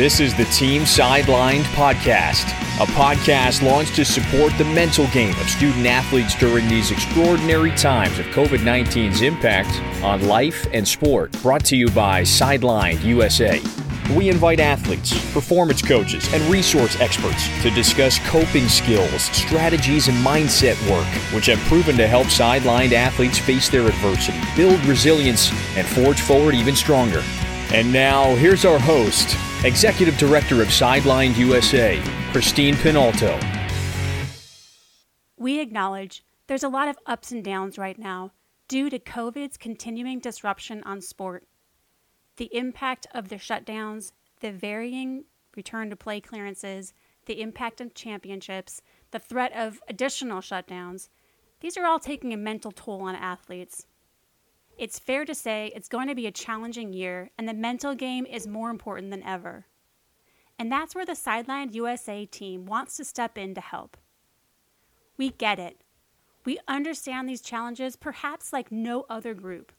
This is the Team Sidelined Podcast, a podcast launched to support the mental game of student athletes during these extraordinary times of COVID 19's impact on life and sport. Brought to you by Sidelined USA. We invite athletes, performance coaches, and resource experts to discuss coping skills, strategies, and mindset work, which have proven to help sidelined athletes face their adversity, build resilience, and forge forward even stronger. And now, here's our host, Executive Director of Sidelined USA, Christine Pinalto. We acknowledge there's a lot of ups and downs right now due to COVID's continuing disruption on sport. The impact of the shutdowns, the varying return to play clearances, the impact on championships, the threat of additional shutdowns, these are all taking a mental toll on athletes. It's fair to say it's going to be a challenging year, and the mental game is more important than ever. And that's where the Sidelined USA team wants to step in to help. We get it. We understand these challenges perhaps like no other group.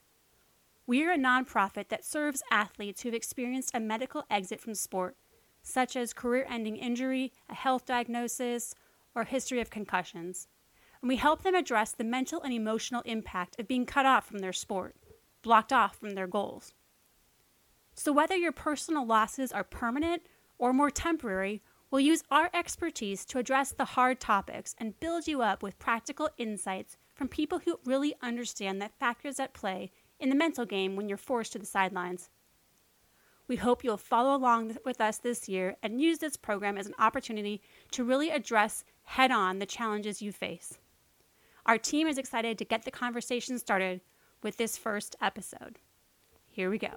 We are a nonprofit that serves athletes who have experienced a medical exit from sport, such as career ending injury, a health diagnosis, or a history of concussions and we help them address the mental and emotional impact of being cut off from their sport, blocked off from their goals. So, whether your personal losses are permanent or more temporary, we'll use our expertise to address the hard topics and build you up with practical insights from people who really understand the factors at play in the mental game when you're forced to the sidelines. We hope you'll follow along with us this year and use this program as an opportunity to really address head on the challenges you face. Our team is excited to get the conversation started with this first episode. Here we go.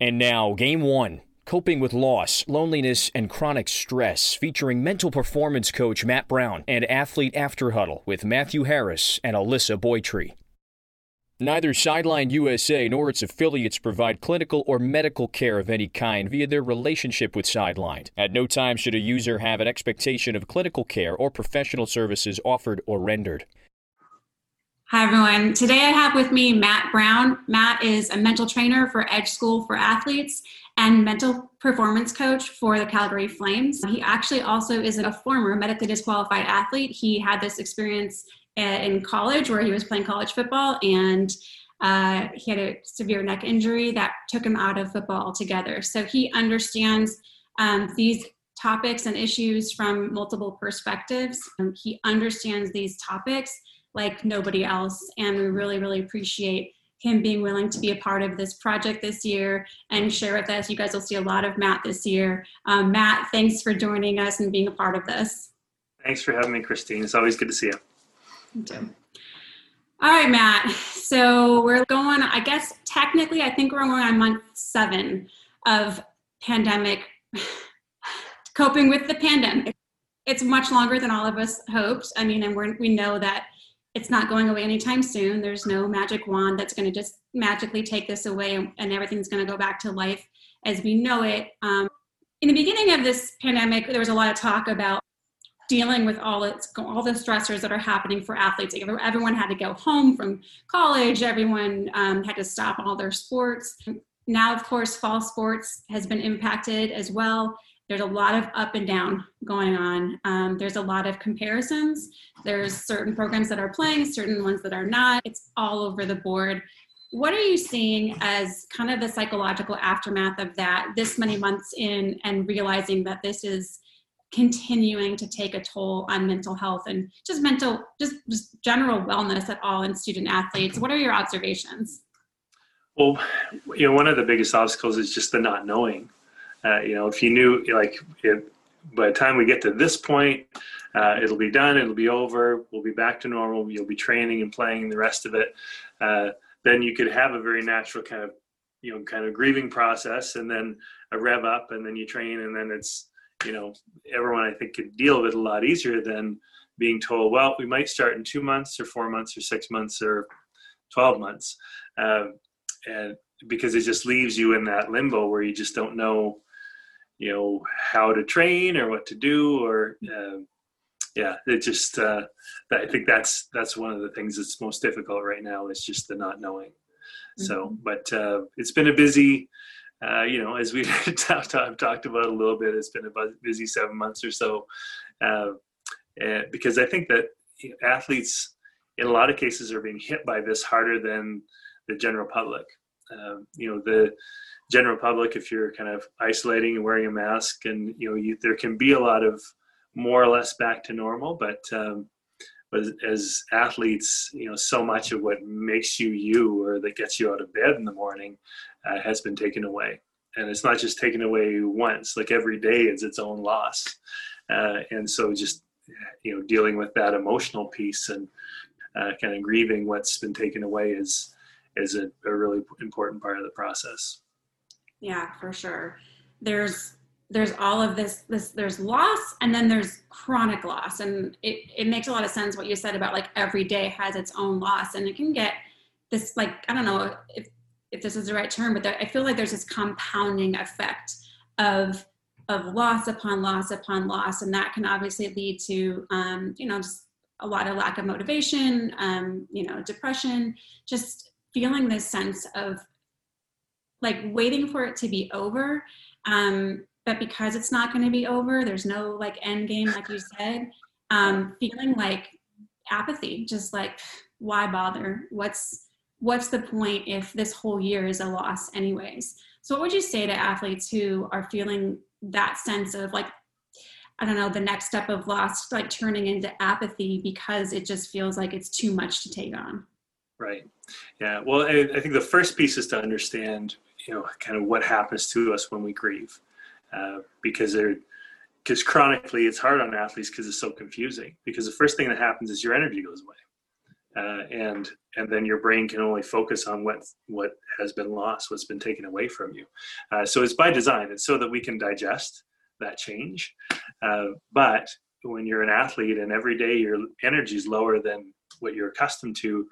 And now, game one coping with loss, loneliness, and chronic stress, featuring mental performance coach Matt Brown and athlete after huddle with Matthew Harris and Alyssa Boytree. Neither Sidelined USA nor its affiliates provide clinical or medical care of any kind via their relationship with Sideline. At no time should a user have an expectation of clinical care or professional services offered or rendered. Hi, everyone. Today I have with me Matt Brown. Matt is a mental trainer for Edge School for Athletes and mental performance coach for the Calgary Flames. He actually also is a former medically disqualified athlete. He had this experience in college where he was playing college football and uh, he had a severe neck injury that took him out of football altogether. So he understands um, these topics and issues from multiple perspectives. Um, he understands these topics like nobody else, and we really, really appreciate him being willing to be a part of this project this year and share with us. You guys will see a lot of Matt this year. Um, Matt, thanks for joining us and being a part of this. Thanks for having me, Christine. It's always good to see you. All right, Matt. So we're going, I guess technically, I think we're going on month seven of pandemic, coping with the pandemic. It's much longer than all of us hoped. I mean, and we're, we know that it's not going away anytime soon. There's no magic wand that's going to just magically take this away and, and everything's going to go back to life as we know it. Um, in the beginning of this pandemic, there was a lot of talk about dealing with all its all the stressors that are happening for athletes. Everyone had to go home from college. Everyone um, had to stop all their sports. Now, of course, fall sports has been impacted as well. There's a lot of up and down going on. Um, there's a lot of comparisons. There's certain programs that are playing, certain ones that are not. It's all over the board. What are you seeing as kind of the psychological aftermath of that this many months in and realizing that this is continuing to take a toll on mental health and just mental just, just general wellness at all in student athletes. What are your observations? Well you know one of the biggest obstacles is just the not knowing. Uh, you know if you knew like by the time we get to this point uh, it'll be done it'll be over we'll be back to normal you'll be training and playing the rest of it uh, then you could have a very natural kind of you know kind of grieving process and then a rev up and then you train and then it's you know, everyone I think could deal with it a lot easier than being told, well, we might start in two months or four months or six months or 12 months. Uh, and because it just leaves you in that limbo where you just don't know, you know, how to train or what to do or, uh, yeah, it just, uh, I think that's, that's one of the things that's most difficult right now is just the not knowing. Mm-hmm. So, but uh, it's been a busy, uh, you know, as we've talked, talked about a little bit, it's been a busy seven months or so. Uh, because I think that athletes, in a lot of cases, are being hit by this harder than the general public. Um, you know, the general public, if you're kind of isolating and wearing a mask, and you know, you, there can be a lot of more or less back to normal, but um, but as athletes, you know, so much of what makes you you or that gets you out of bed in the morning uh, has been taken away. And it's not just taken away once, like every day is its own loss. Uh, and so just, you know, dealing with that emotional piece and uh, kind of grieving what's been taken away is, is a, a really important part of the process. Yeah, for sure. There's there's all of this this there's loss and then there's chronic loss. And it, it makes a lot of sense what you said about like every day has its own loss. And it can get this like i don't know if if this is the right term but there, i feel like there's this compounding effect of of loss upon loss upon loss. And that can obviously lead to um, you know just a lot of lack of motivation um, you know depression just feeling this sense of like waiting for it to be over. Um, but because it's not going to be over there's no like end game like you said um, feeling like apathy just like why bother? What's what's the point if this whole year is a loss anyways? So what would you say to athletes who are feeling that sense of like i don't know the next step of loss like turning into apathy because it just feels like it's too much to take on? Right. Yeah well i, I think the first piece is to understand you know kind of what happens to us when we grieve uh, because they're because chronically it's hard on athletes because it's so confusing because the first thing that happens is your energy goes away. Uh, and and then your brain can only focus on what what has been lost what's been taken away from you. Uh, so it's by design. It's so that we can digest that change. Uh, but when you're an athlete and every day your energy is lower than what you're accustomed to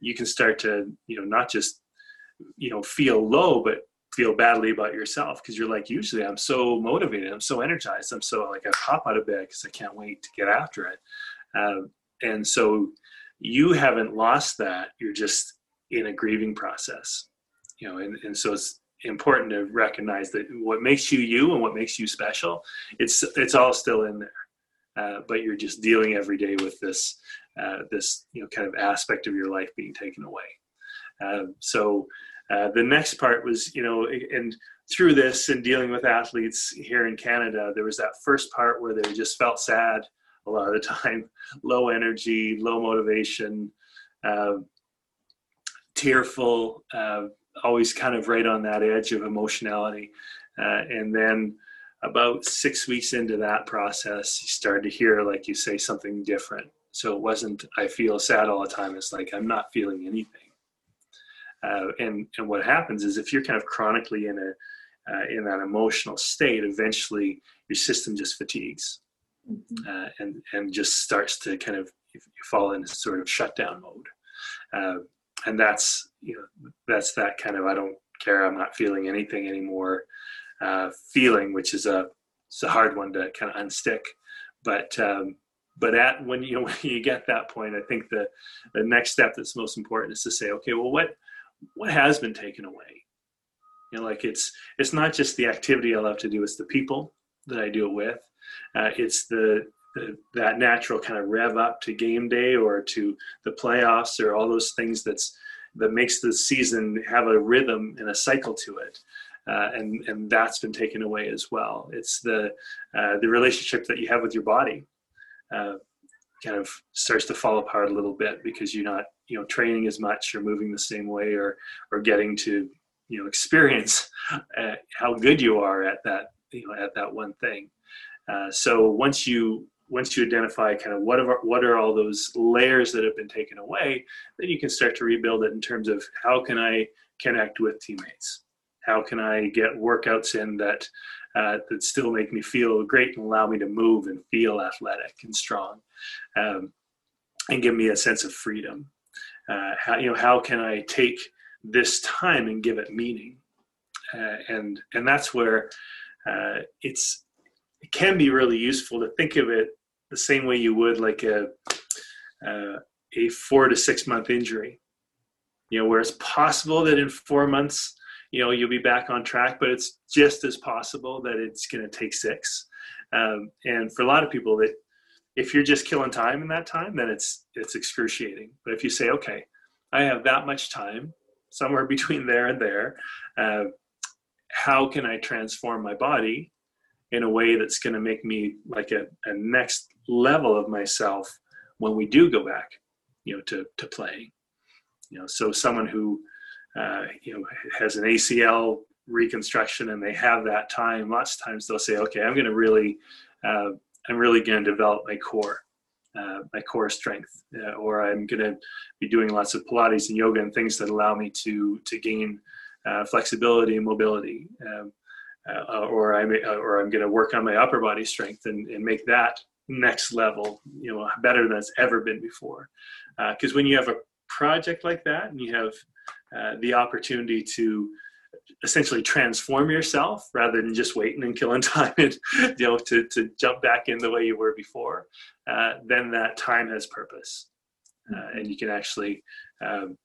you can start to you know not just you know feel low but feel badly about yourself because you're like usually i'm so motivated i'm so energized i'm so like i pop out of bed because i can't wait to get after it. Um, and so you haven't lost that you're just in a grieving process you know and, and so it's important to recognize that what makes you you and what makes you special it's it's all still in there. Uh, but you're just dealing every day with this uh, this you know kind of aspect of your life being taken away. Uh, so uh, the next part was, you know, and through this and dealing with athletes here in Canada, there was that first part where they just felt sad a lot of the time, low energy, low motivation, uh, tearful, uh, always kind of right on that edge of emotionality. Uh, and then about six weeks into that process, you started to hear, like you say, something different. So it wasn't, I feel sad all the time. It's like, I'm not feeling anything uh, and and what happens is if you're kind of chronically in a uh, in that emotional state, eventually your system just fatigues mm-hmm. uh, and and just starts to kind of you fall into sort of shutdown mode. Uh, and that's you know that's that kind of I don't care, I'm not feeling anything anymore uh, feeling, which is a it's a hard one to kind of unstick. But um, but at when you when you get that point, I think the the next step that's most important is to say, okay, well, what what has been taken away? You know like it's it's not just the activity i love to do it's the people that i do it with. Uh, it's the, the, that natural kind of rev up to game day or to the playoffs or all those things that's that makes the season have a rhythm and a cycle to it. Uh, and and that's been taken away as well. It's the uh, the relationship that you have with your body. Uh, kind of starts to fall apart a little bit because you're not you know training as much or moving the same way or or getting to you know experience uh, how good you are at that you know at that one thing. Uh, so once you once you identify kind of what are what are all those layers that have been taken away then you can start to rebuild it in terms of how can i connect with teammates? How can i get workouts in that uh, that still make me feel great and allow me to move and feel athletic and strong um, and give me a sense of freedom uh, how you know how can I take this time and give it meaning, uh, and and that's where uh, it's it can be really useful to think of it the same way you would like a uh, a four to six month injury. You know, where it's possible that in four months you know you'll be back on track but it's just as possible that it's going to take six. Um, and for a lot of people that if you're just killing time in that time then it's it's excruciating. But if you say okay i have that much time somewhere between there and there uh, how can i transform my body in a way that's going to make me like a, a next level of myself when we do go back you know to to playing? You know so someone who uh, you know has an acl reconstruction and they have that time lots of times they'll say okay i'm going to really uh, i'm really going to develop my core uh, my core strength uh, or i'm going to be doing lots of pilates and yoga and things that allow me to to gain uh, flexibility and mobility um, uh, or i'm or i'm going to work on my upper body strength and, and make that next level you know better than it's ever been before. Because when you have a project like that and you have uh, the opportunity to essentially transform yourself rather than just waiting and killing time and you know to, to jump back in the way you were before uh, then that time has purpose. Uh, and you can actually um,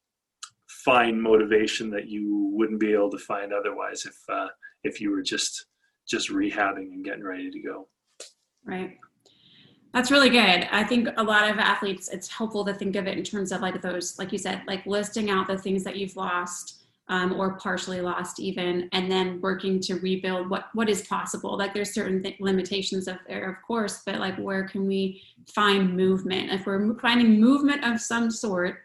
find motivation that you wouldn't be able to find otherwise if uh, if you were just just rehabbing and getting ready to go. Right that's really good. I think a lot of athletes, it's helpful to think of it in terms of like those, like you said, like listing out the things that you've lost um, or partially lost even, and then working to rebuild what what is possible. Like there's certain th- limitations of there, of course, but like where can we find movement? If we're finding movement of some sort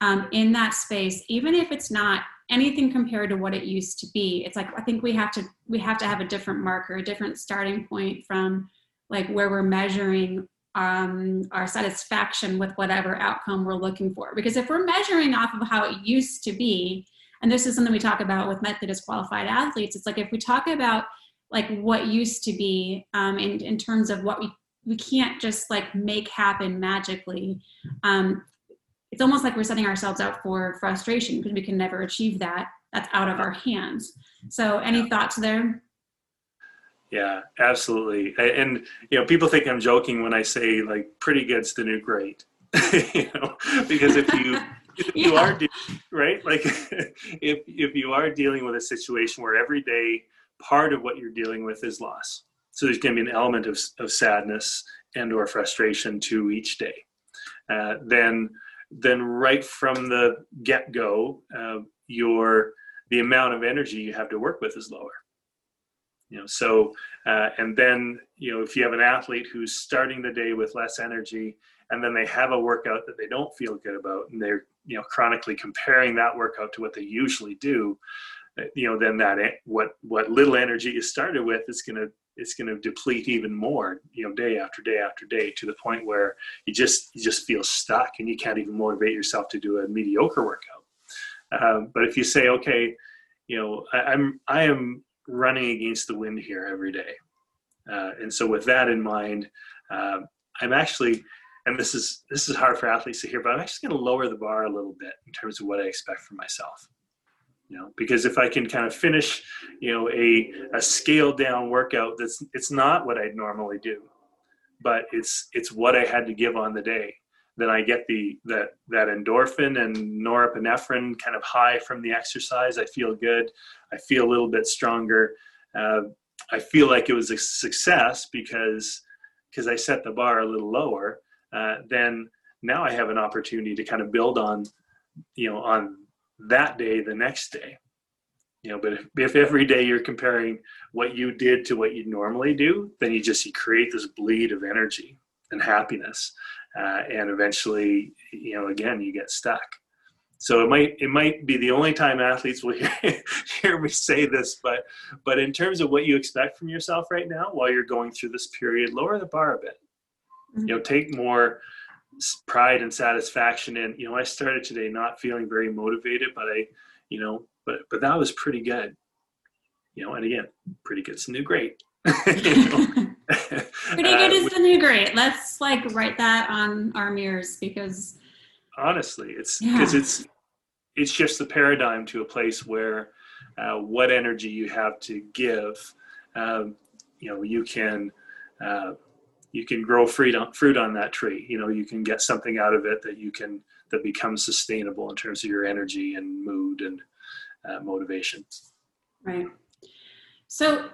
um, in that space, even if it's not anything compared to what it used to be, it's like I think we have to we have to have a different marker, a different starting point from like where we're measuring um, our satisfaction with whatever outcome we're looking for. Because if we're measuring off of how it used to be, and this is something we talk about with medically disqualified athletes, it's like if we talk about like what used to be um, in, in terms of what we we can't just like make happen magically. Um, it's almost like we're setting ourselves up for frustration because we can never achieve that. That's out of our hands. So, any thoughts there? Yeah, absolutely. And you know, people think I'm joking when I say like pretty good's the new great. you know, because if you if you are right, like if if you are dealing with a situation where every day part of what you're dealing with is loss, so there's going to be an element of of sadness and or frustration to each day. Uh, then then right from the get go, uh, your the amount of energy you have to work with is lower you know so uh, and then you know if you have an athlete who's starting the day with less energy and then they have a workout that they don't feel good about and they're you know chronically comparing that workout to what they usually do uh, you know then that what what little energy you started with is going to it's going to deplete even more you know day after day after day to the point where you just you just feel stuck and you can't even motivate yourself to do a mediocre workout. Um, but if you say okay you know I, i'm i am running against the wind here every day. Uh, and so with that in mind, um, I'm actually, and this is this is hard for athletes to hear, but I'm actually going to lower the bar a little bit in terms of what I expect from myself. You know, because if I can kind of finish, you know, a a scaled down workout that's it's not what I'd normally do, but it's it's what I had to give on the day then I get the that that endorphin and norepinephrine kind of high from the exercise. I feel good. I feel a little bit stronger. Uh, I feel like it was a success because because I set the bar a little lower. Uh, then now I have an opportunity to kind of build on, you know, on that day the next day. You know, but if, if every day you're comparing what you did to what you normally do, then you just you create this bleed of energy and happiness uh, and eventually, you know, again, you get stuck. So it might it might be the only time athletes will hear, hear me say this, but but in terms of what you expect from yourself right now while you're going through this period, lower the bar a bit. Mm-hmm. You know, take more pride and satisfaction in. You know, I started today not feeling very motivated, but I, you know, but but that was pretty good. You know, and again, pretty good's new great. you know? Pretty good uh, is the new great. Let's like write that on our mirrors because honestly, it's because yeah. it's it shifts the paradigm to a place where uh, what energy you have to give, um, you know, you can uh, you can grow fruit on, fruit on that tree. You know, you can get something out of it that you can that becomes sustainable in terms of your energy and mood and uh, motivation. Right. So,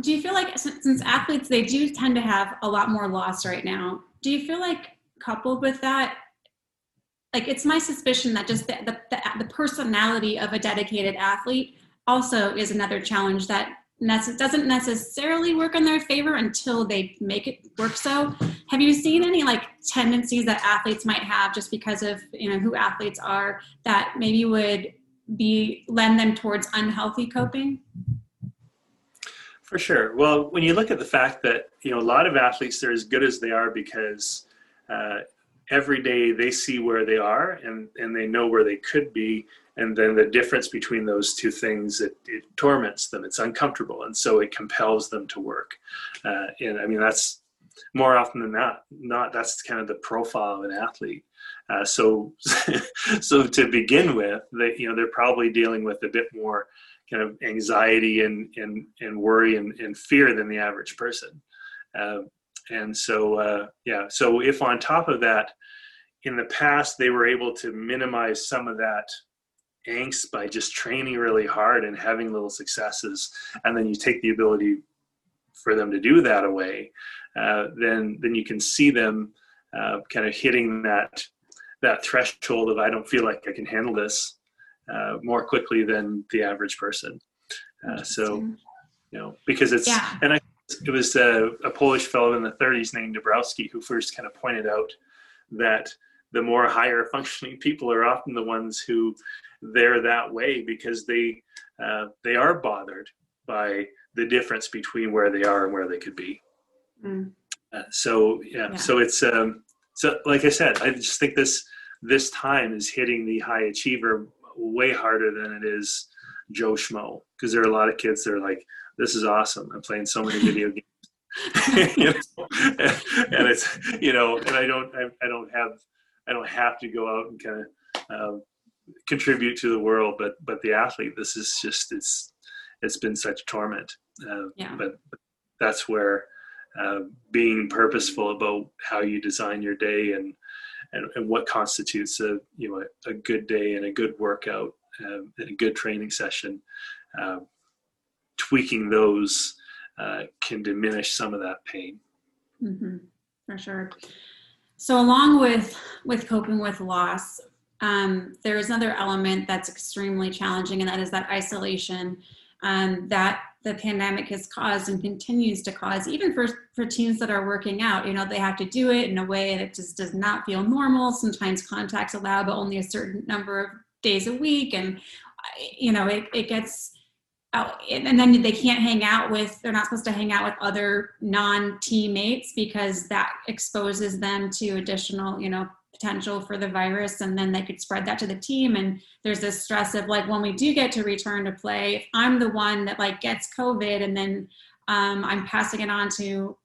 do you feel like since athletes they do tend to have a lot more loss right now? Do you feel like coupled with that, like it's my suspicion that just the, the, the personality of a dedicated athlete also is another challenge that doesn't necessarily work in their favor until they make it work so have you seen any like tendencies that athletes might have just because of you know who athletes are that maybe would be lend them towards unhealthy coping for sure. Well when you look at the fact that you know a lot of athletes they're as good as they are because uh, every day they see where they are and and they know where they could be and then the difference between those two things it, it torments them. It's uncomfortable and so it compels them to work. Uh, and i mean that's more often than not not that's kind of the profile of an athlete. Uh, so so to begin with they you know they're probably dealing with a bit more kind of anxiety and and, and worry and, and fear than the average person. Uh, and so uh, yeah so if on top of that in the past they were able to minimize some of that angst by just training really hard and having little successes, and then you take the ability for them to do that away, uh, then then you can see them uh, kind of hitting that that threshold of I don't feel like I can handle this uh, more quickly than the average person. Uh, so you know because it's yeah. and I it was a, a, Polish fellow in the 30s named Dabrowski who first kind of pointed out that the more higher functioning people are often the ones who they're that way because they uh, they are bothered by the difference between where they are and where they could be. Mm. Uh, so yeah, yeah, so it's um, so like I said, I just think this this time is hitting the high achiever way harder than it is Joe Schmo because there are a lot of kids that are like, "This is awesome! I'm playing so many video games." you know? and it's you know, and I don't I, I, don't have I don't have to go out and kind of um, contribute to the world but but the athlete this is just it's it's been such torment uh, yeah. but that's where uh, being purposeful about how you design your day and and, and what constitutes a you know a, a, good day and a good workout um, and a good training session uh, tweaking those uh, can diminish some of that pain mm-hmm. for sure so along with with coping with loss um, there is another element that's extremely challenging, and that is that isolation um, that the pandemic has caused and continues to cause, even for, for teams that are working out. You know, they have to do it in a way that just does not feel normal. Sometimes contacts allow, but only a certain number of days a week. And, you know, it, it gets out, and then they can't hang out with, they're not supposed to hang out with other non teammates because that exposes them to additional, you know, potential for the virus and then they could spread that to the team. And there's this stress of like when we do get to return to play if i'm the one that like gets covid and then um, i'm passing it on to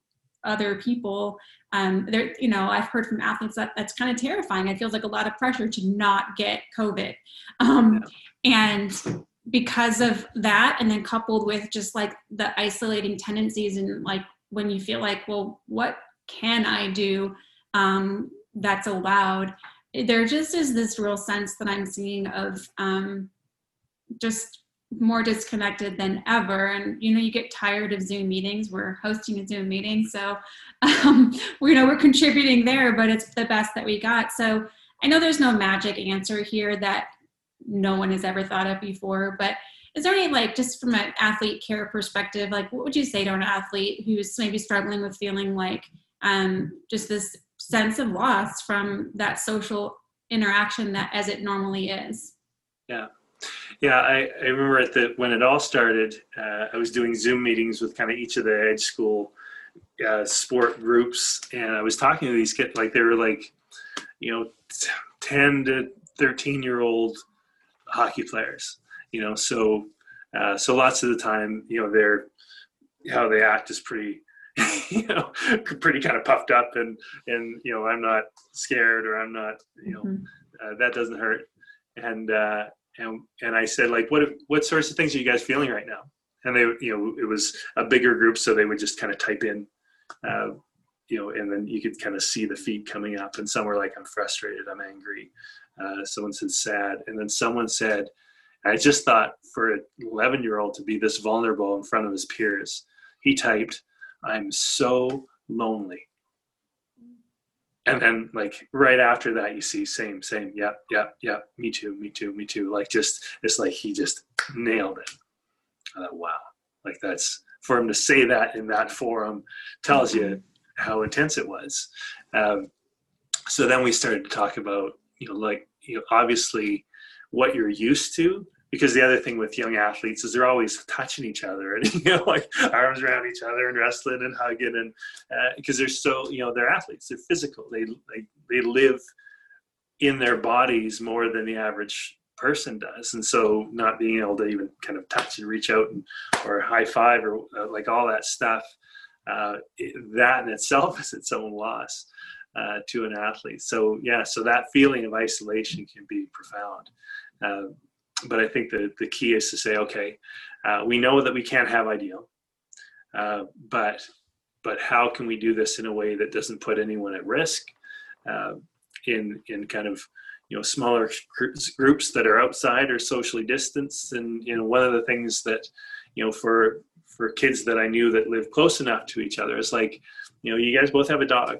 other people um, there you know i've heard from athletes that that's kind of terrifying. It feels like a lot of pressure to not get covid. Um, and because of that and then coupled with just like the isolating tendencies and like when you feel like well what can i do? Um, that's allowed there just is this real sense that i'm seeing of um, just more disconnected than ever. And you know you get tired of zoom meetings. We're hosting a zoom meeting so um, we know we're contributing there but it's the best that we got. So i know there's no magic answer here that no one has ever thought of before but is there any like just from an athlete care perspective like what would you say to an athlete who's maybe struggling with feeling like um, just this sense of loss from that social interaction that as it normally is. Yeah. Yeah, I, I remember at the when it all started, uh, I was doing Zoom meetings with kind of each of the Edge School uh, sport groups, and I was talking to these kids like they were like, you know, ten to thirteen year old hockey players. You know, so uh, so lots of the time, you know, they're how they act is pretty you know, pretty kind of puffed up and, and, you know, I'm not scared or I'm not, you know, mm-hmm. uh, that doesn't hurt. And, uh, and, and I said, like, what, what sorts of things are you guys feeling right now? And they, you know, it was a bigger group. So they would just kind of type in, uh, you know, and then you could kind of see the feet coming up and some were like, I'm frustrated, I'm angry. Uh, someone said sad. And then someone said, I just thought for an 11 year old to be this vulnerable in front of his peers, he typed, I'm so lonely. And then like right after that, you see same, same, yep, yep, yep, me too, me too, me too. Like just, it's like he just nailed it. I thought, wow, like that's, for him to say that in that forum tells you how intense it was. Um, so then we started to talk about, you know, like, you know, obviously what you're used to because the other thing with young athletes is they're always touching each other and you know like arms around each other and wrestling and hugging and because uh, they're so you know they're athletes they're physical they, they they live in their bodies more than the average person does. And so not being able to even kind of touch and reach out and or high five or uh, like all that stuff uh, that in itself is its own loss uh, to an athlete. So yeah so that feeling of isolation can be profound. Uh, but I think the, the key is to say, okay, uh, we know that we can't have ideal, uh, but but how can we do this in a way that doesn't put anyone at risk uh, in in kind of you know smaller groups that are outside or socially distanced? And you know one of the things that you know for for kids that I knew that lived close enough to each other it's like you know you guys both have a dog.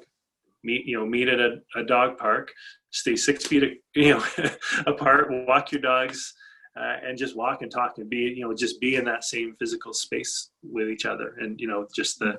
Meet you know meet at a, a dog park stay six feet you know apart walk your dogs uh, and just walk and talk and be you know just be in that same physical space with each other. And you know just the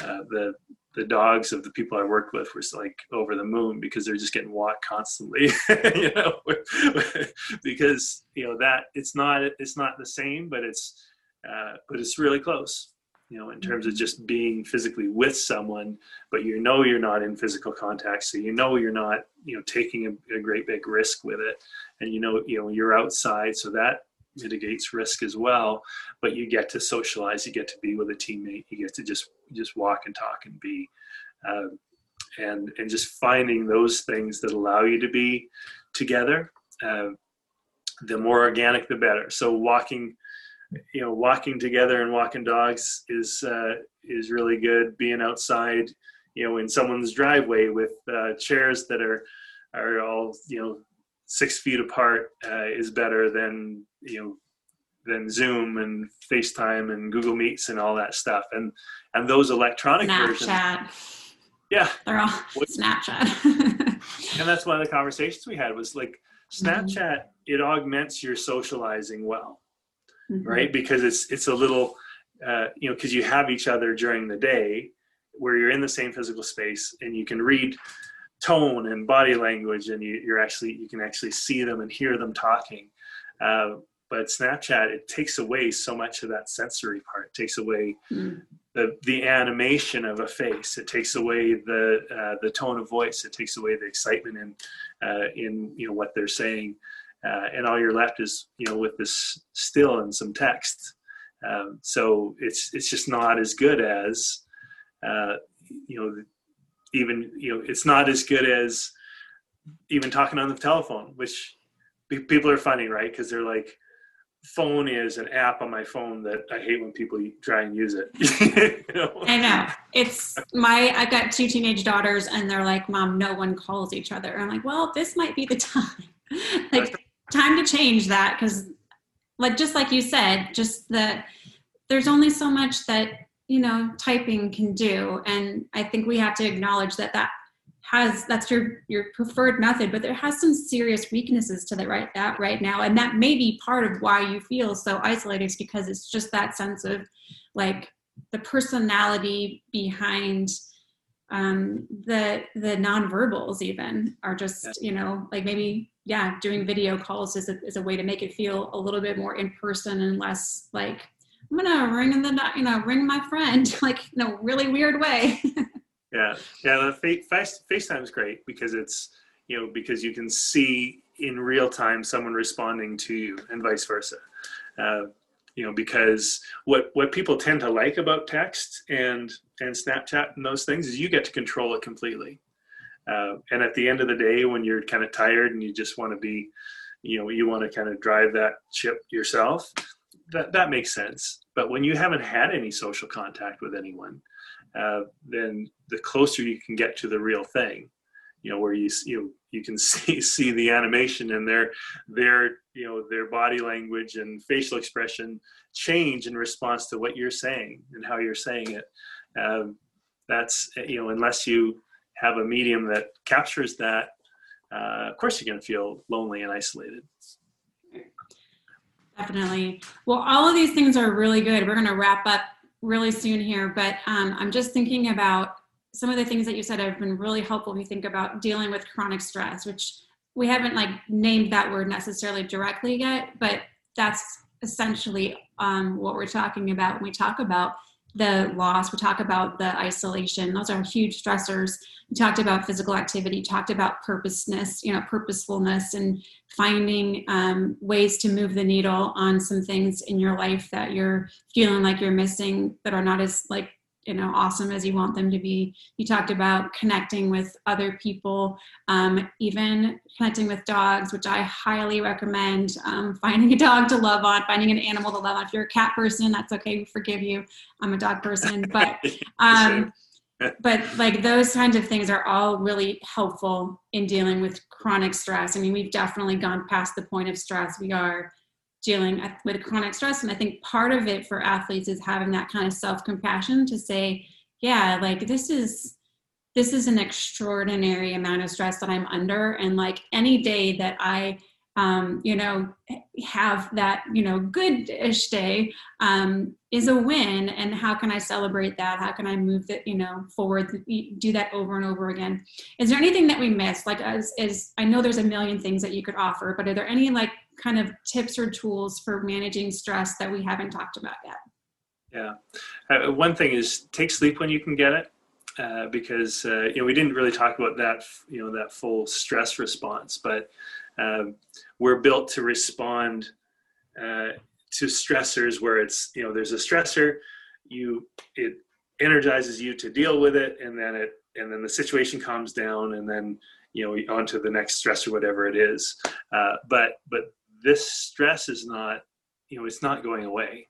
uh, the the dogs of the people I worked with were like over the moon because they're just getting walked constantly, you know, because you know that it's not it's not the same, but it's uh, but it's really close you know, in terms of just being physically with someone, but you know you're not in physical contact, so you know you're not, you know, taking a, a great big risk with it, and you know, you know, you're outside, so that mitigates risk as well. But you get to socialize, you get to be with a teammate, you get to just just walk and talk and be, um, and and just finding those things that allow you to be together. Uh, the more organic, the better. So walking you know walking together and walking dogs is uh, is really good being outside you know in someone's driveway with uh, chairs that are are all you know six feet apart uh, is better than you know than zoom and facetime and google meets and all that stuff and and those electronic versions. snapchat versions yeah they're all snapchat and that's one of the conversations we had was like mm-hmm. snapchat mm-hmm. it augments your socializing well mm-hmm. right? Because it's it's a little, uh, you know, because you have each other during the day, where you're in the same physical space, and you can read tone and body language, and you, you're actually you can actually see them and hear them talking. Uh, but Snapchat, it takes away so much of that sensory part. It takes away mm. the the animation of a face. It takes away the uh, the tone of voice. It takes away the excitement in uh, in you know what they're saying uh, and all you're left is you know with this still and some text. Um, so it's it's just not as good as uh, you know even you know it's not as good as even talking on the telephone, which people are funny, right? Because they're like, phone is an app on my phone that I hate when people try and use it. you know? I know. It's my, I've got two teenage daughters and they're like, mom, no one calls each other. I'm like, well, this might be the time. like, time to change that because like just like you said just that there's only so much that you know typing can do. And i think we have to acknowledge that that has that's your your preferred method but there has some serious weaknesses to that right that right now. And that may be part of why you feel so isolated is because it's just that sense of like the personality behind um, the the nonverbals even are just you know like maybe yeah, doing video calls is a, is a way to make it feel a little bit more in person and less like I'm gonna ring in the you know ring my friend like in a really weird way. yeah, yeah. The face FaceTime is great because it's you know because you can see in real time someone responding to you and vice versa. Uh, you know because what what people tend to like about text and and Snapchat and those things is you get to control it completely. Uh, and at the end of the day, when you're kind of tired and you just want to be, you know, you want to kind of drive that ship yourself, that, that makes sense. But when you haven't had any social contact with anyone, uh, then the closer you can get to the real thing, you know, where you, you, you can see see the animation and their their you know their body language and facial expression change in response to what you're saying and how you're saying it. Um, that's you know unless you have a medium that captures that, uh, of course you're going to feel lonely and isolated. Definitely. Well, all of these things are really good. We're going to wrap up really soon here, but um, I'm just thinking about some of the things that you said have been really helpful if you think about dealing with chronic stress, which we haven't like named that word necessarily directly yet, but that's essentially um, what we're talking about when we talk about the loss, we talk about the isolation. Those are huge stressors. We talked about physical activity, talked about purposeness, you know, purposefulness, and finding um, ways to move the needle on some things in your life that you're feeling like you're missing that are not as like you know awesome as you want them to be. You talked about connecting with other people um, even connecting with dogs which i highly recommend um, finding a dog to love on finding an animal to love on. If you're a cat person that's okay we forgive you. I'm a dog person but um, but like those kinds of things are all really helpful in dealing with chronic stress. I mean we've definitely gone past the point of stress. We are dealing with chronic stress. And I think part of it for athletes is having that kind of self compassion to say, yeah, like this is this is an extraordinary amount of stress that I'm under. And like any day that I um, you know, have that, you know, good-ish day um, is a win. And how can I celebrate that? How can I move that, you know, forward, do that over and over again? Is there anything that we missed? Like, as, as I know there's a million things that you could offer, but are there any like kind of tips or tools for managing stress that we haven't talked about yet? Yeah. Uh, one thing is take sleep when you can get it. Uh, because uh, you know we didn't really talk about that you know that full stress response, but um, we're built to respond uh, to stressors where it's you know there's a stressor, you it energizes you to deal with it, and then it and then the situation calms down, and then you know onto the next stress or whatever it is. Uh, but but this stress is not you know it's not going away.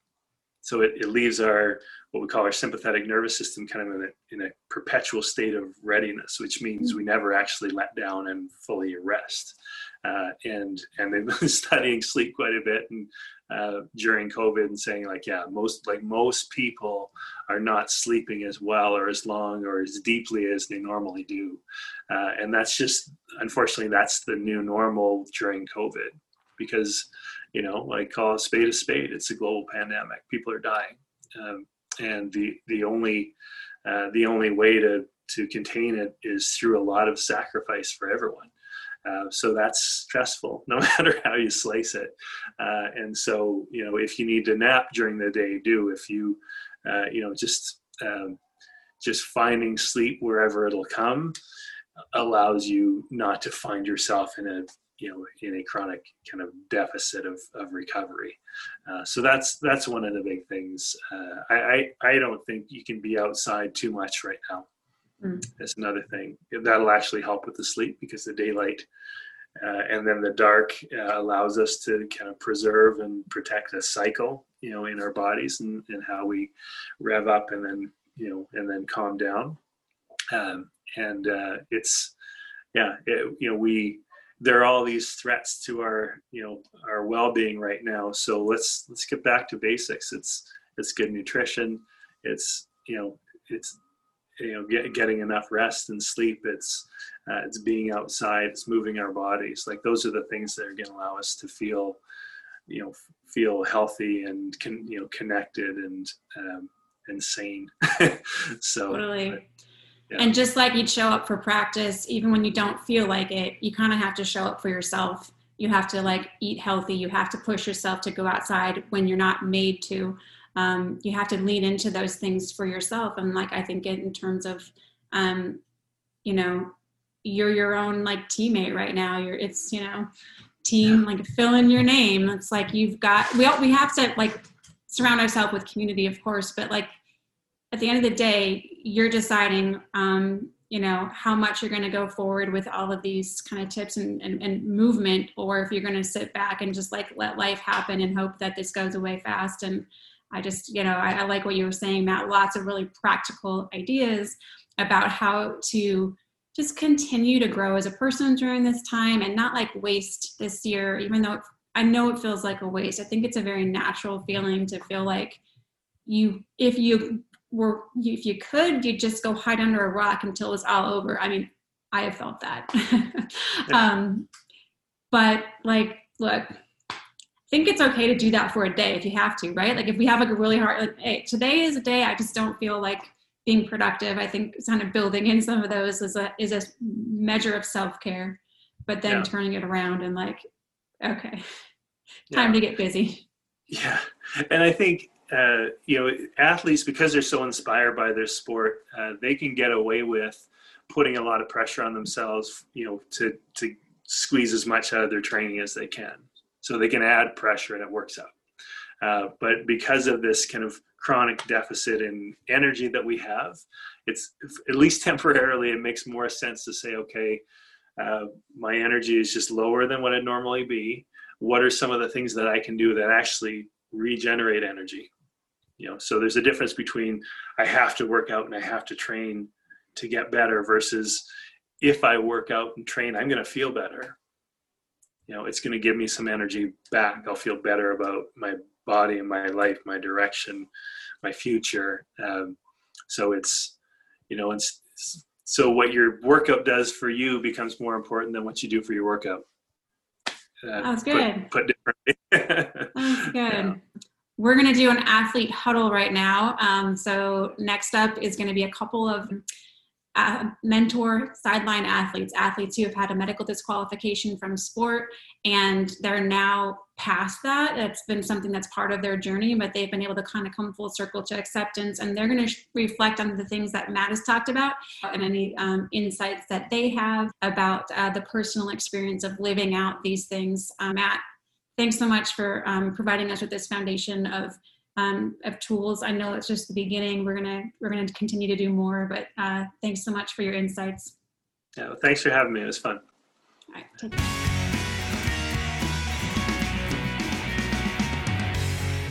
So it, it leaves our what we call our sympathetic nervous system kind of in a, in a perpetual state of readiness which means we never actually let down and fully rest. Uh, and and they've been studying sleep quite a bit and uh, during covid and saying like yeah most like most people are not sleeping as well or as long or as deeply as they normally do. Uh, and that's just unfortunately that's the new normal during covid because you know like call a spade a spade it's a global pandemic people are dying. Um, and the the only uh, the only way to to contain it is through a lot of sacrifice for everyone. Uh, so that's stressful no matter how you slice it. Uh, and so you know if you need to nap during the day do. If you uh, you know just um, just finding sleep wherever it'll come allows you not to find yourself in a you know in a chronic kind of deficit of, of recovery. Uh, so that's that's one of the big things. Uh, I, I, I don't think you can be outside too much right now. Mm. that's another thing. That'll actually help with the sleep because the daylight uh, and then the dark uh, allows us to kind of preserve and protect a cycle you know in our bodies and, and how we rev up and then you know and then calm down. Um, and uh, it's yeah it, you know we there are all these threats to our you know our well-being right now. So let's let's get back to basics. It's it's good nutrition. It's you know it's you know get, getting enough rest and sleep. It's uh, it's being outside. It's moving our bodies. Like those are the things that are going to allow us to feel you know feel healthy and can you know connected and um, and sane. So totally. But, and just like you'd show up for practice, even when you don't feel like it, you kind of have to show up for yourself. You have to like eat healthy. You have to push yourself to go outside when you're not made to. Um, you have to lean into those things for yourself. And like I think in terms of, um, you know, you're your own like teammate right now. You're it's you know, team like fill in your name. It's like you've got we all, we have to like surround ourselves with community, of course, but like at the end of the day, you're deciding, um, you know, how much you're going to go forward with all of these kind of tips and, and, and movement, or if you're going to sit back and just like let life happen and hope that this goes away fast. And I just, you know, I, I like what you were saying, Matt. Lots of really practical ideas about how to just continue to grow as a person during this time and not like waste this year, even though I know it feels like a waste. I think it's a very natural feeling to feel like you, if you were, if you could, you'd just go hide under a rock until it was all over. I mean, I have felt that. um, but like, look, I think it's okay to do that for a day if you have to, right? Like if we have like a really hard, like, hey, today is a day I just don't feel like being productive. I think kind of building in some of those is a is a measure of self care, but then yeah. turning it around and like, okay, time yeah. to get busy. Yeah, and I think uh, you know athletes because they're so inspired by their sport, uh, they can get away with putting a lot of pressure on themselves. You know, to to squeeze as much out of their training as they can, so they can add pressure and it works out. Uh, but because of this kind of chronic deficit in energy that we have, it's at least temporarily, it makes more sense to say, okay, uh, my energy is just lower than what it normally be. What are some of the things that I can do that actually regenerate energy? You know, so there's a difference between I have to work out and I have to train to get better versus if I work out and train, I'm going to feel better. You know, it's going to give me some energy back. I'll feel better about my body and my life, my direction, my future. Um, so it's, you know, it's, so what your workout does for you becomes more important than what you do for your workout. Uh, That's good. Put, put differently. That's good. Yeah. We're going to do an athlete huddle right now. Um, so next up is going to be a couple of uh, mentor sideline athletes, athletes who have had a medical disqualification from sport and they're now past that. It's been something that's part of their journey, but they've been able to kind of come full circle to acceptance and they're going to reflect on the things that Matt has talked about and any um, insights that they have about uh, the personal experience of living out these things. Uh, Matt, thanks so much for um, providing us with this foundation of um, of tools. I know it's just the beginning. We're gonna we're gonna continue to do more, but uh, thanks so much for your insights. Yeah, well, thanks for having me. It was fun. All right, take care.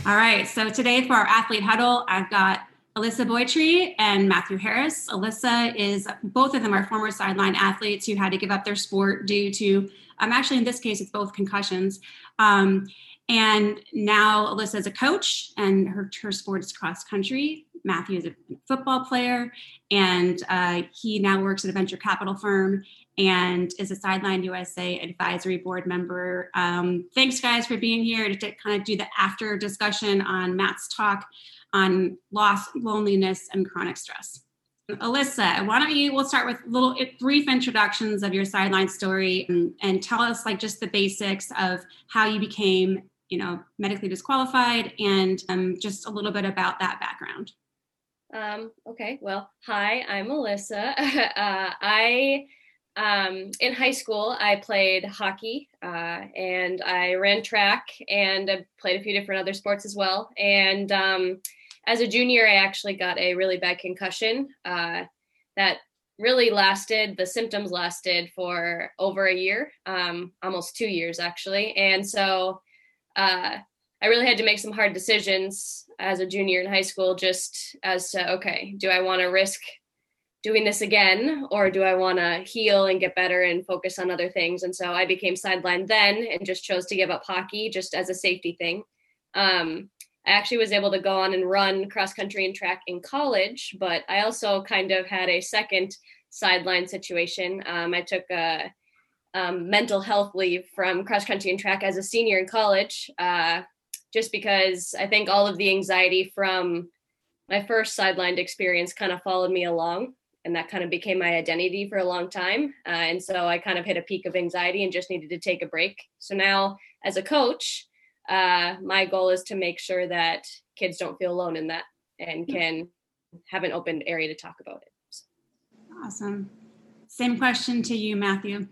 All right, so today for our athlete huddle, I've got Alyssa Boytree and Matthew Harris. Alyssa is both of them are former sideline athletes who had to give up their sport due to um, actually in this case it's both concussions. Um, and now Alyssa is a coach, and her, her sport is cross country. Matthew is a football player, and uh, he now works at a venture capital firm and is a Sidelined USA advisory board member. Um, thanks, guys, for being here to, to kind of do the after discussion on Matt's talk on loss, loneliness, and chronic stress. Alyssa, why don't you? We'll start with little brief introductions of your sideline story and, and tell us like just the basics of how you became you know, medically disqualified and um, just a little bit about that background. Um, okay, well, hi, I'm Alyssa. uh, I, um, in high school, I played hockey uh, and I ran track and I played a few different other sports as well. And um, as a junior, I actually got a really bad concussion uh, that really lasted, the symptoms lasted for over a year, um, almost two years actually. And so uh, I really had to make some hard decisions as a junior in high school, just as to okay, do I want to risk doing this again, or do I want to heal and get better and focus on other things? And so I became sidelined then, and just chose to give up hockey just as a safety thing. Um, I actually was able to go on and run cross country and track in college, but I also kind of had a second sideline situation. Um, I took a um, mental health leave from cross country and track as a senior in college, uh, just because I think all of the anxiety from my first sidelined experience kind of followed me along. And that kind of became my identity for a long time. Uh, and so I kind of hit a peak of anxiety and just needed to take a break. So now, as a coach, uh, my goal is to make sure that kids don't feel alone in that and hmm. can have an open area to talk about it. Awesome. Same question to you, Matthew.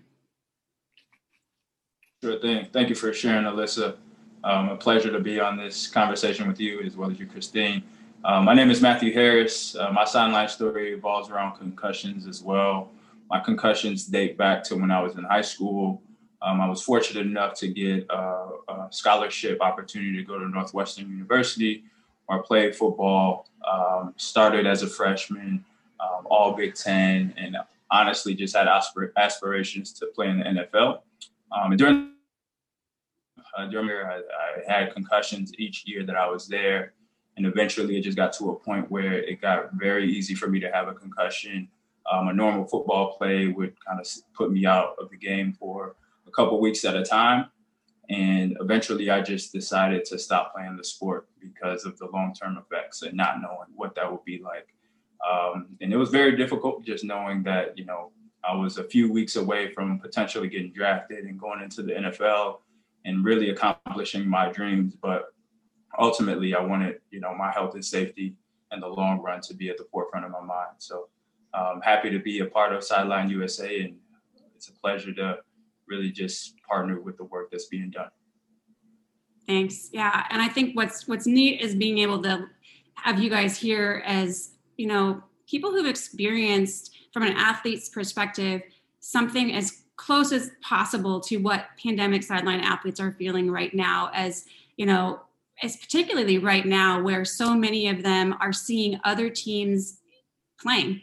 Sure thing. Thank you for sharing, Alyssa. Um, a pleasure to be on this conversation with you as well as you, Christine. Um, my name is Matthew Harris. Uh, my sideline story revolves around concussions as well. My concussions date back to when I was in high school. Um, I was fortunate enough to get a, a, scholarship opportunity to go to Northwestern University, where I played football. Um, started as a freshman, um, all Big Ten, and honestly just had aspir- aspirations to play in the NFL. Um, and during uh, during year, I, I, had concussions each year that I was there, and eventually it just got to a point where it got very easy for me to have a concussion. Um, a normal football play would kind of put me out of the game for a couple weeks at a time, and eventually I just decided to stop playing the sport because of the long term effects and not knowing what that would be like. Um, and it was very difficult just knowing that, you know, I was a few weeks away from potentially getting drafted and going into the NFL and really accomplishing my dreams. But ultimately, I wanted, you know, my health and safety in the long run to be at the forefront of my mind. So I'm happy to be a part of Sidelined USA, and it's a pleasure to really just partner with the work that's being done. Thanks. Yeah, and I think what's what's neat is being able to have you guys here as you know, people who've experienced from an athlete's perspective something as close as possible to what pandemic sideline athletes are feeling right now as you know as particularly right now where so many of them are seeing other teams playing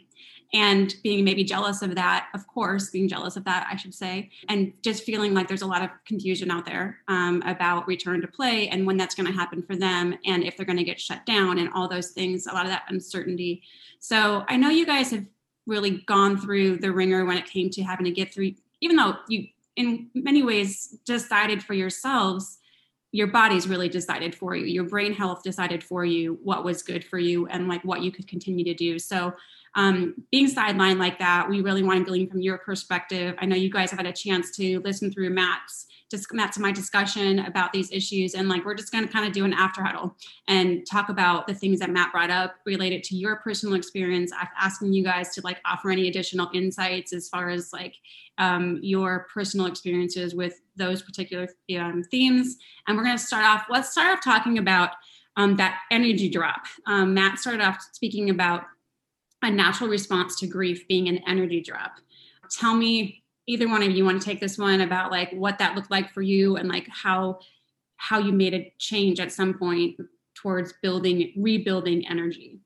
and being maybe jealous of that of course being jealous of that i should say and just feeling like there's a lot of confusion out there um, about return to play and when that's going to happen for them and if they're going to get shut down and all those things a lot of that uncertainty. So i know you guys have really gone through the ringer when it came to having to get through even though you in many ways decided for yourselves your body's really decided for you. Your brain health decided for you what was good for you and like what you could continue to do. So um, being sidelined like that, we really want to glean from your perspective. I know you guys have had a chance to listen through Matt's just Matt's and my discussion about these issues, and like we're just going to kind of do an after huddle and talk about the things that Matt brought up related to your personal experience. Asking you guys to like offer any additional insights as far as like um, your personal experiences with those particular um, themes. And we're going to start off. Let's start off talking about um, that energy drop. Um, Matt started off speaking about a natural response to grief being an energy drop. Tell me, either one of you want to take this one about like what that looked like for you and like how how you made a change at some point towards building rebuilding energy.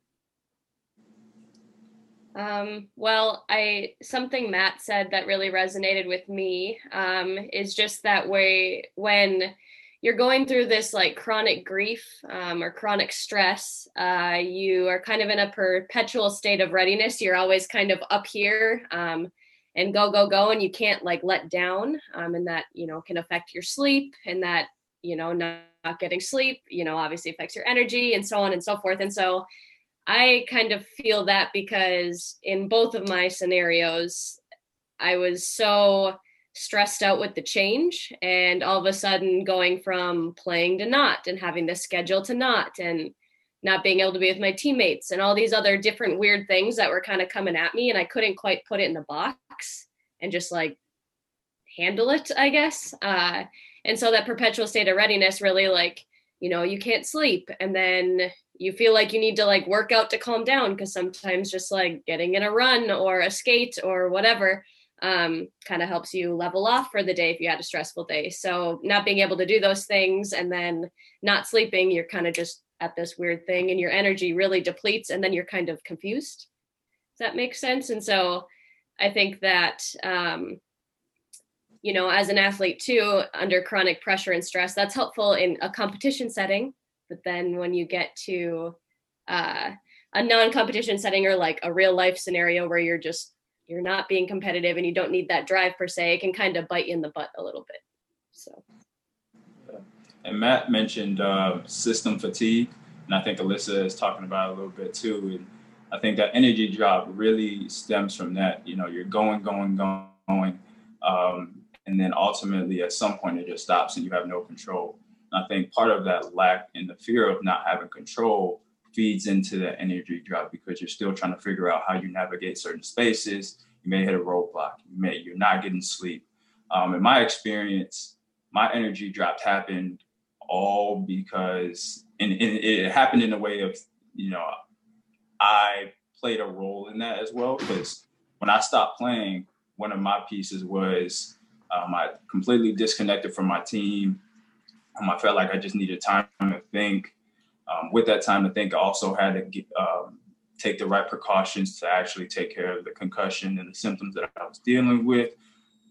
Um, well, I something Matt said that really resonated with me um, is just that way when you're going through this like chronic grief um, or chronic stress, uh, you are kind of in a perpetual state of readiness. You're always kind of up here um, and go, go, go, and you can't like let down. Um, and that, you know, can affect your sleep and that, you know, not, not getting sleep, you know, obviously affects your energy and so on and so forth. And so I kind of feel that because in both of my scenarios, I was so stressed out with the change and all of a sudden going from playing to not and having the schedule to not and not being able to be with my teammates and all these other different weird things that were kind of coming at me and I couldn't quite put it in the box and just like handle it, I guess. Uh, and so that perpetual state of readiness really like, you know, you can't sleep and then you feel like you need to like work out to calm down because sometimes just like getting in a run or a skate or whatever um, kind of helps you level off for the day if you had a stressful day. So not being able to do those things and then not sleeping, you're kind of just at this weird thing and your energy really depletes and then you're kind of confused. Does that make sense? And so I think that um, you know, as an athlete too, under chronic pressure and stress, that's helpful in a competition setting. But then when you get to uh, a non-competition setting or like a real life scenario where you're just you're not being competitive and you don't need that drive per se, it can kind of bite you in the butt a little bit. So. And Matt mentioned uh, system fatigue, and I think Alyssa is talking about a little bit too. And I think that energy drop really stems from that. You know, you're going, going, going, um, and then ultimately at some point it just stops and you have no control. And I think part of that lack and the fear of not having control feeds into the energy drop because you're still trying to figure out how you navigate certain spaces. You may hit a roadblock. You may you're not getting sleep. Um, in my experience, my energy drop happened all because, and, and it happened in a way of, you know, I played a role in that as well. Because when I stopped playing, one of my pieces was um, I completely disconnected from my team. Um, I felt like I just needed time to think um, with that time to think, I also had to get, um, take the right precautions to actually take care of the concussion and the symptoms that I was dealing with,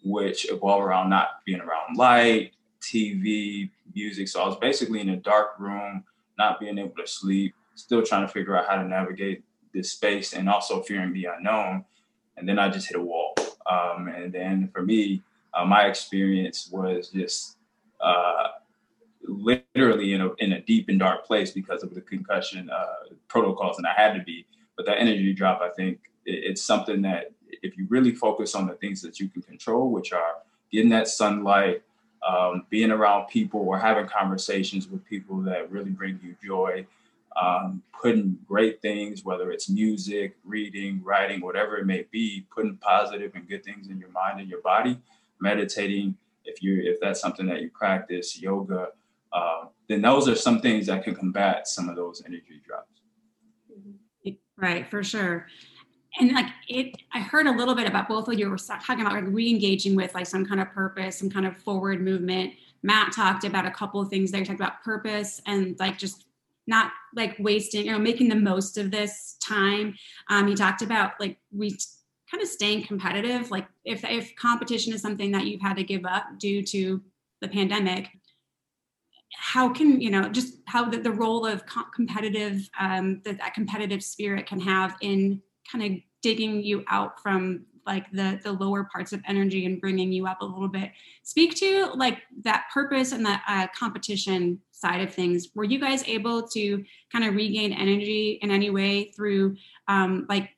which evolve around not being around light, TV, music. So I was basically in a dark room, not being able to sleep, still trying to figure out how to navigate this space and also fearing the unknown. And then I just hit a wall. Um, and then for me, uh, my experience was just uh, literally in a, in a deep and dark place because of the concussion uh, protocols, and I had to be. But that energy drop, I think, it, it's something that if you really focus on the things that you can control, which are getting that sunlight, um, being around people, or having conversations with people that really bring you joy, um, putting great things, whether it's music, reading, writing, whatever it may be, putting positive and good things in your mind and your body, meditating. If you if that's something that you practice, yoga, uh, then those are some things that can combat some of those energy drops. Right, for sure. And like it, I heard a little bit about both of you were talking about like re-engaging with like some kind of purpose, some kind of forward movement. Matt talked about a couple of things there. He talked about purpose and like just not like wasting, you know, making the most of this time. Um, he talked about like we kind of staying competitive. Like if if competition is something that you've had to give up due to the pandemic, how can you know just how the, the role of competitive um, that, that competitive spirit can have in kind of digging you out from like the the lower parts of energy and bringing you up a little bit. Speak to like that purpose and that uh, competition side of things. Were you guys able to kind of regain energy in any way through um, like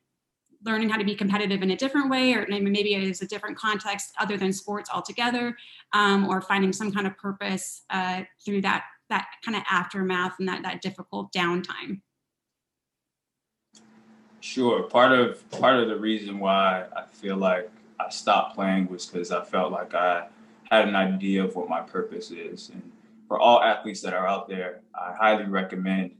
learning how to be competitive in a different way, or maybe it is a different context other than sports altogether, um, or finding some kind of purpose uh, through that that kind of aftermath and that that difficult downtime. Sure. Part of part of the reason why I feel like I stopped playing was because I felt like I had an idea of what my purpose is, and for all athletes that are out there, I highly recommend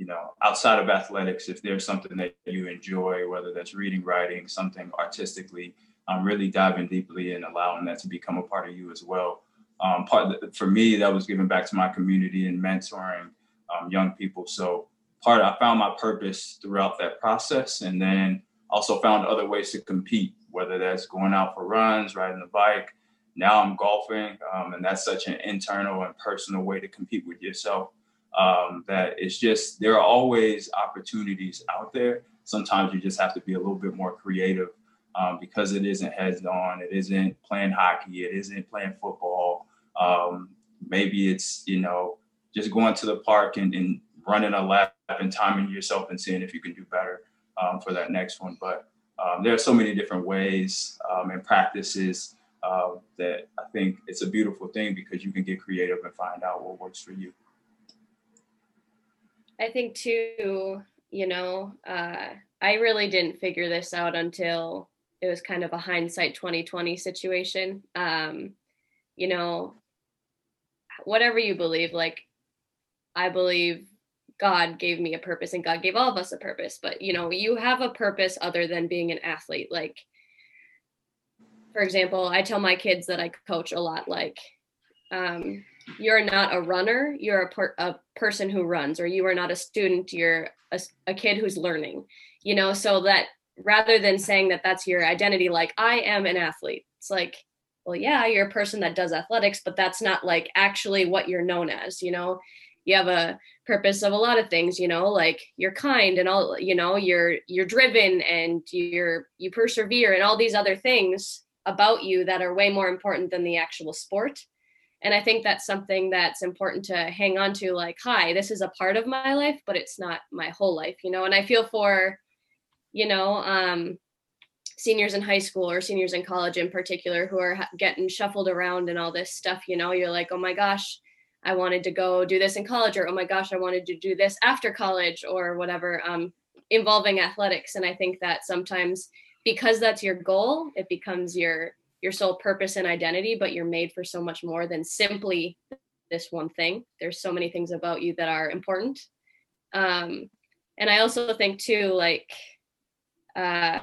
you know, outside of athletics, if there's something that you enjoy, whether that's reading, writing, something artistically, um, really diving deeply and allowing that to become a part of you as well. Um, part for me, that was giving back to my community and mentoring um, young people. So part, I found my purpose throughout that process, and then also found other ways to compete, whether that's going out for runs, riding the bike. Now I'm golfing, um, and that's such an internal and personal way to compete with yourself um, that it's just there are always opportunities out there. Sometimes you just have to be a little bit more creative um, because it isn't heads on, it isn't playing hockey, it isn't playing football. Um, maybe it's you know just going to the park and, and, running a lap and timing yourself and seeing if you can do better um, for that next one. But um, there are so many different ways um, and practices uh, that I think it's a beautiful thing because you can get creative and find out what works for you. I think too, you know, uh, I really didn't figure this out until it was kind of a hindsight 2020 situation. Um, you know, whatever you believe, like I believe God gave me a purpose and God gave all of us a purpose, but you know, you have a purpose other than being an athlete. Like, for example, I tell my kids that I coach a lot, like, um, you're not a runner you're a, per, a person who runs or you are not a student you're a, a kid who's learning you know? So that rather than saying that that's your identity like i am an athlete it's like well yeah you're a person that does athletics but that's not like actually what you're known as you know? You have a purpose of a lot of things you know? Like you're kind and all you know? You're you're driven and you're you persevere and all these other things about you that are way more important than the actual sport and i think that's something that's important to hang on to like hi this is a part of my life but it's not my whole life you know? And i feel for you know um seniors in high school or seniors in college in particular who are getting shuffled around and all this stuff you know? You're like oh my gosh i wanted to go do this in college or oh my gosh i wanted to do this after college or whatever um involving athletics. And i think that sometimes because that's your goal it becomes your your sole purpose and identity, but you're made for so much more than simply this one thing. There's so many things about you that are important. Um, and I also think too, like uh,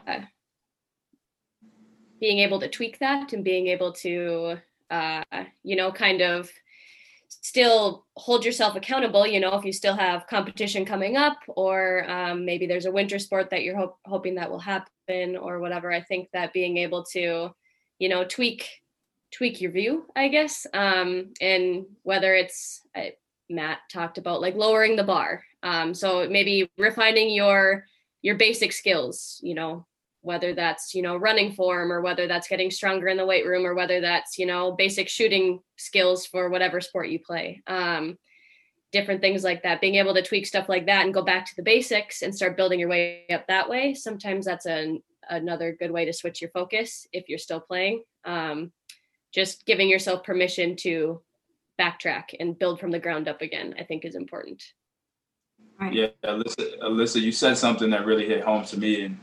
being able to tweak that and being able to, uh, you know, kind of still hold yourself accountable you know if you still have competition coming up or um, maybe there's a winter sport that you're ho- hoping that will happen or whatever i think that being able to you know tweak tweak your view i guess um, and whether it's uh, matt talked about like lowering the bar. Um, so maybe refining your your basic skills you know whether that's you know running form or whether that's getting stronger in the weight room or whether that's you know basic shooting skills for whatever sport you play. Um, different things like that. Being able to tweak stuff like that and go back to the basics and start building your way up that way sometimes that's an, another good way to switch your focus if you're still playing um, just giving yourself permission to backtrack and build from the ground up again i think is important right. yeah alyssa, alyssa you said something that really hit home to me and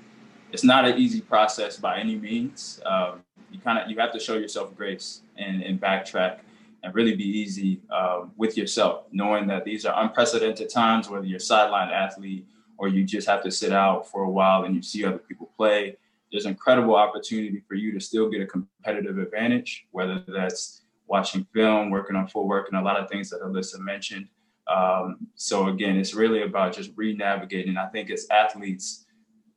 it's not an easy process by any means. Um, you kind of you have to show yourself grace and, and backtrack and really be easy um, with yourself, knowing that these are unprecedented times. Whether you're a sideline athlete or you just have to sit out for a while and you see other people play, there's incredible opportunity for you to still get a competitive advantage. Whether that's watching film, working on footwork, and a lot of things that Alyssa mentioned. Um, so again, it's really about just re-navigating. I think as athletes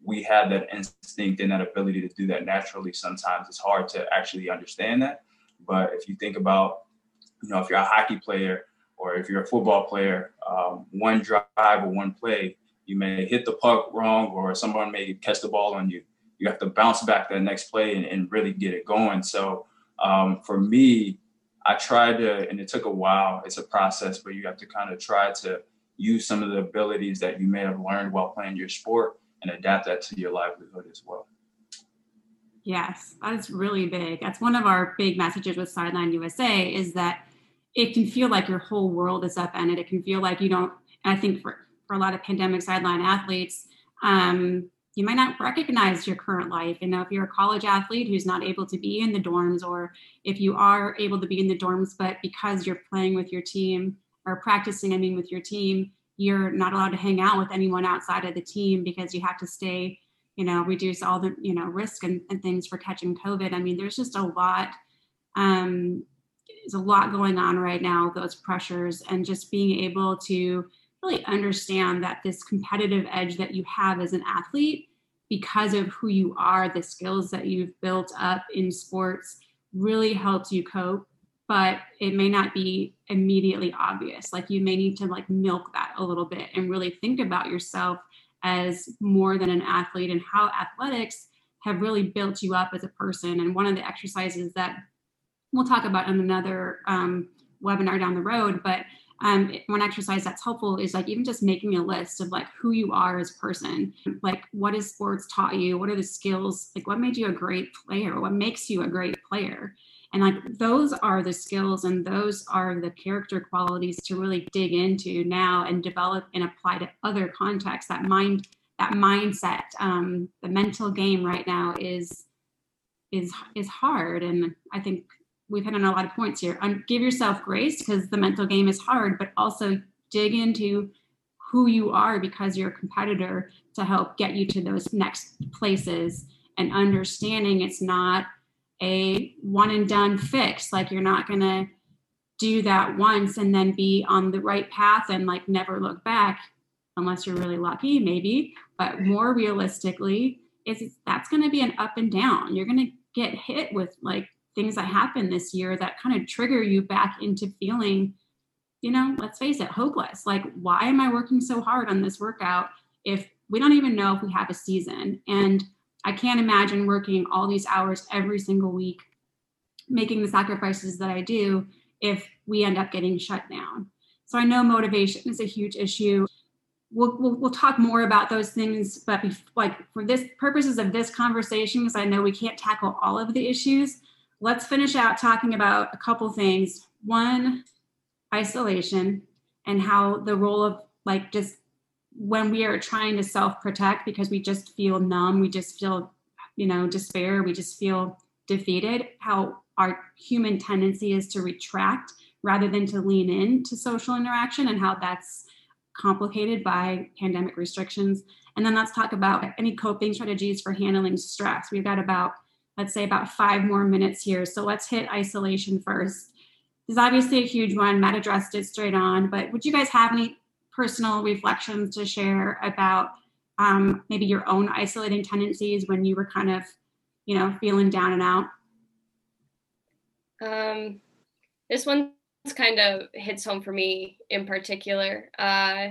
we have that instinct and that ability to do that naturally. Sometimes it's hard to actually understand that. But if you think about, you know, if you're a hockey player or if you're a football player, um, one drive or one play, you may hit the puck wrong or someone may catch the ball on you. You have to bounce back that next play and, and really get it going. So um, for me, I tried to, and it took a while. It's a process, but you have to kind of try to use some of the abilities that you may have learned while playing your sport and adapt that to your livelihood as well. Yes, that's really big. That's one of our big messages with Sidelined USA is that it can feel like your whole world is upended. It can feel like you don't, I think for, for a lot of pandemic sideline athletes, um, you might not recognize your current life. You know, if you're a college athlete who's not able to be in the dorms, or if you are able to be in the dorms, but because you're playing with your team or practicing, I mean, with your team, you're not allowed to hang out with anyone outside of the team because you have to stay you know reduce all the you know risk and, and things for catching covid i mean there's just a lot um there's a lot going on right now those pressures and just being able to really understand that this competitive edge that you have as an athlete because of who you are the skills that you've built up in sports really helps you cope but it may not be immediately obvious. Like you may need to like milk that a little bit and really think about yourself as more than an athlete and how athletics have really built you up as a person. And one of the exercises that we'll talk about in another um, webinar down the road but um, one exercise that's helpful is like even just making a list of like who you are as a person. Like what has sports taught you? What are the skills? Like what made you a great player? What makes you a great player? And like those are the skills and those are the character qualities to really dig into now and develop and apply to other contexts. That mind that mindset um, the mental game right now is is is hard. And i think we've hit on a lot of points here. Um, give yourself grace because the mental game is hard but also dig into who you are because you're a competitor to help get you to those next places. And understanding it's not a one and done fix. Like you're not going to do that once and then be on the right path and like never look back unless you're really lucky maybe. But more realistically is that's going to be an up and down. You're going to get hit with like things that happen this year that kind of trigger you back into feeling you know let's face it hopeless like why am i working so hard on this workout if we don't even know if we have a season and I can't imagine working all these hours every single week, making the sacrifices that I do if we end up getting shut down. So I know motivation is a huge issue. We'll, we'll, we'll talk more about those things, but like for this purposes of this conversation, because I know we can't tackle all of the issues, let's finish out talking about a couple things. One, isolation and how the role of like just when we are trying to self protect because we just feel numb, we just feel, you know, despair, we just feel defeated, how our human tendency is to retract rather than to lean in to social interaction and how that's complicated by pandemic restrictions. And then let's talk about any coping strategies for handling stress. We've got about, let's say, about five more minutes here. So let's hit isolation first. This is obviously a huge one. Matt addressed it straight on, but would you guys have any personal reflections to share about um, maybe your own isolating tendencies when you were kind of, you know, feeling down and out? Um, this one's kind of hits home for me in particular. Uh,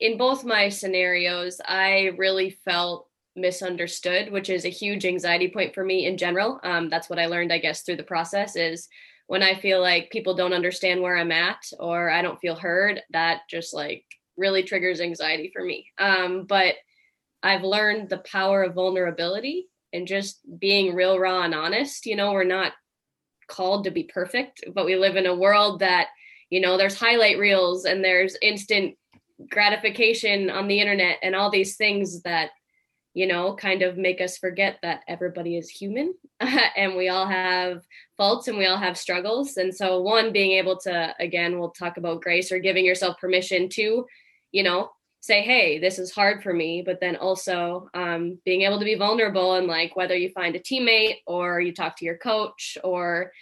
in both my scenarios, I really felt misunderstood, which is a huge anxiety point for me in general. Um, that's what I learned, I guess, through the process is when I feel like people don't understand where I'm at or I don't feel heard, that just like really triggers anxiety for me. Um, but I've learned the power of vulnerability and just being real, raw, and honest. You know, we're not called to be perfect, but we live in a world that, you know, there's highlight reels and there's instant gratification on the internet and all these things that you know, kind of make us forget that everybody is human and we all have faults and we all have struggles. And so, one, being able to, again, we'll talk about grace or giving yourself permission to, you know, say, hey, this is hard for me, but then also um, being able to be vulnerable and like whether you find a teammate or you talk to your coach or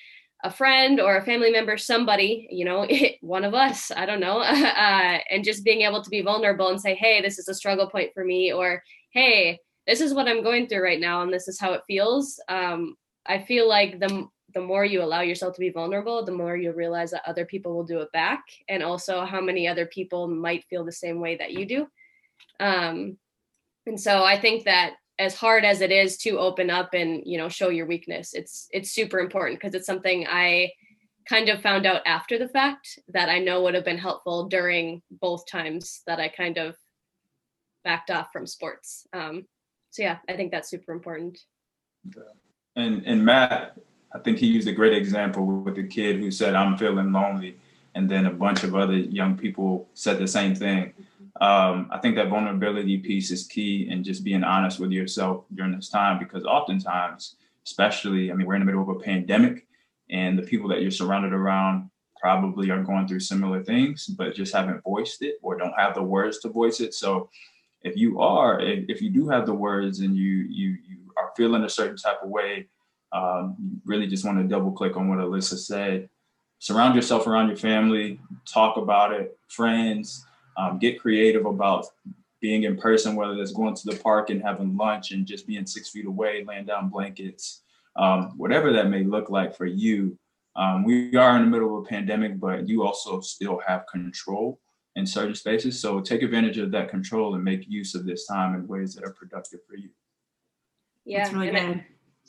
a friend or a family member, somebody, you know, one of us, I don't know, uh, and just being able to be vulnerable and say, hey, this is a struggle point for me, or hey, this is what I'm going through right now, and this is how it feels. Um, I feel like the the more you allow yourself to be vulnerable, the more you realize that other people will do it back, and also how many other people might feel the same way that you do. Um, and so I think that as hard as it is to open up and you know show your weakness, it's it's super important because it's something I kind of found out after the fact that I know would have been helpful during both times that I kind of backed off from sports. Um, so yeah, I think that's super important. And and Matt, I think he used a great example with the kid who said, "I'm feeling lonely," and then a bunch of other young people said the same thing. Um, I think that vulnerability piece is key, and just being honest with yourself during this time, because oftentimes, especially, I mean, we're in the middle of a pandemic, and the people that you're surrounded around probably are going through similar things, but just haven't voiced it or don't have the words to voice it. So if you are, if, if you do have the words and you you you are feeling a certain type of way, um, really just want to double click on what Alyssa said. Surround yourself around your family, talk about it, friends, um, get creative about being in person, whether it's going to the park and having lunch and just being six feet away, laying down blankets, um, whatever that may look like for you. Um, we are in the middle of a pandemic, but you also still have control in certain spaces. So take advantage of that control and make use of this time in ways that are productive for you. Yeah. Really and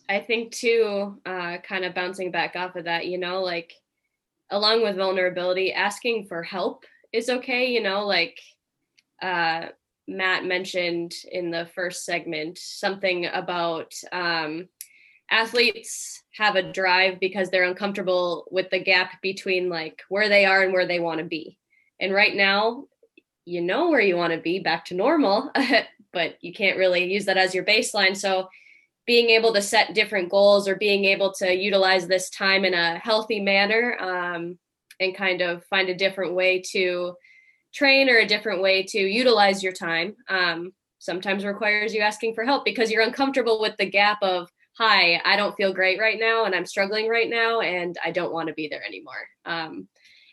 I, I, think too, uh, kind of bouncing back off of that, you know, like along with vulnerability, asking for help is okay. You know, like uh, Matt mentioned in the first segment, something about um, athletes have a drive because they're uncomfortable with the gap between like where they are and where they want to be and right now, you know where you want to be back to normal, but you can't really use that as your baseline. So, being able to set different goals or being able to utilize this time in a healthy manner um, and kind of find a different way to train or a different way to utilize your time um, sometimes requires you asking for help because you're uncomfortable with the gap of hi i don't feel great right now and i'm struggling right now and i don't want to be there anymore um,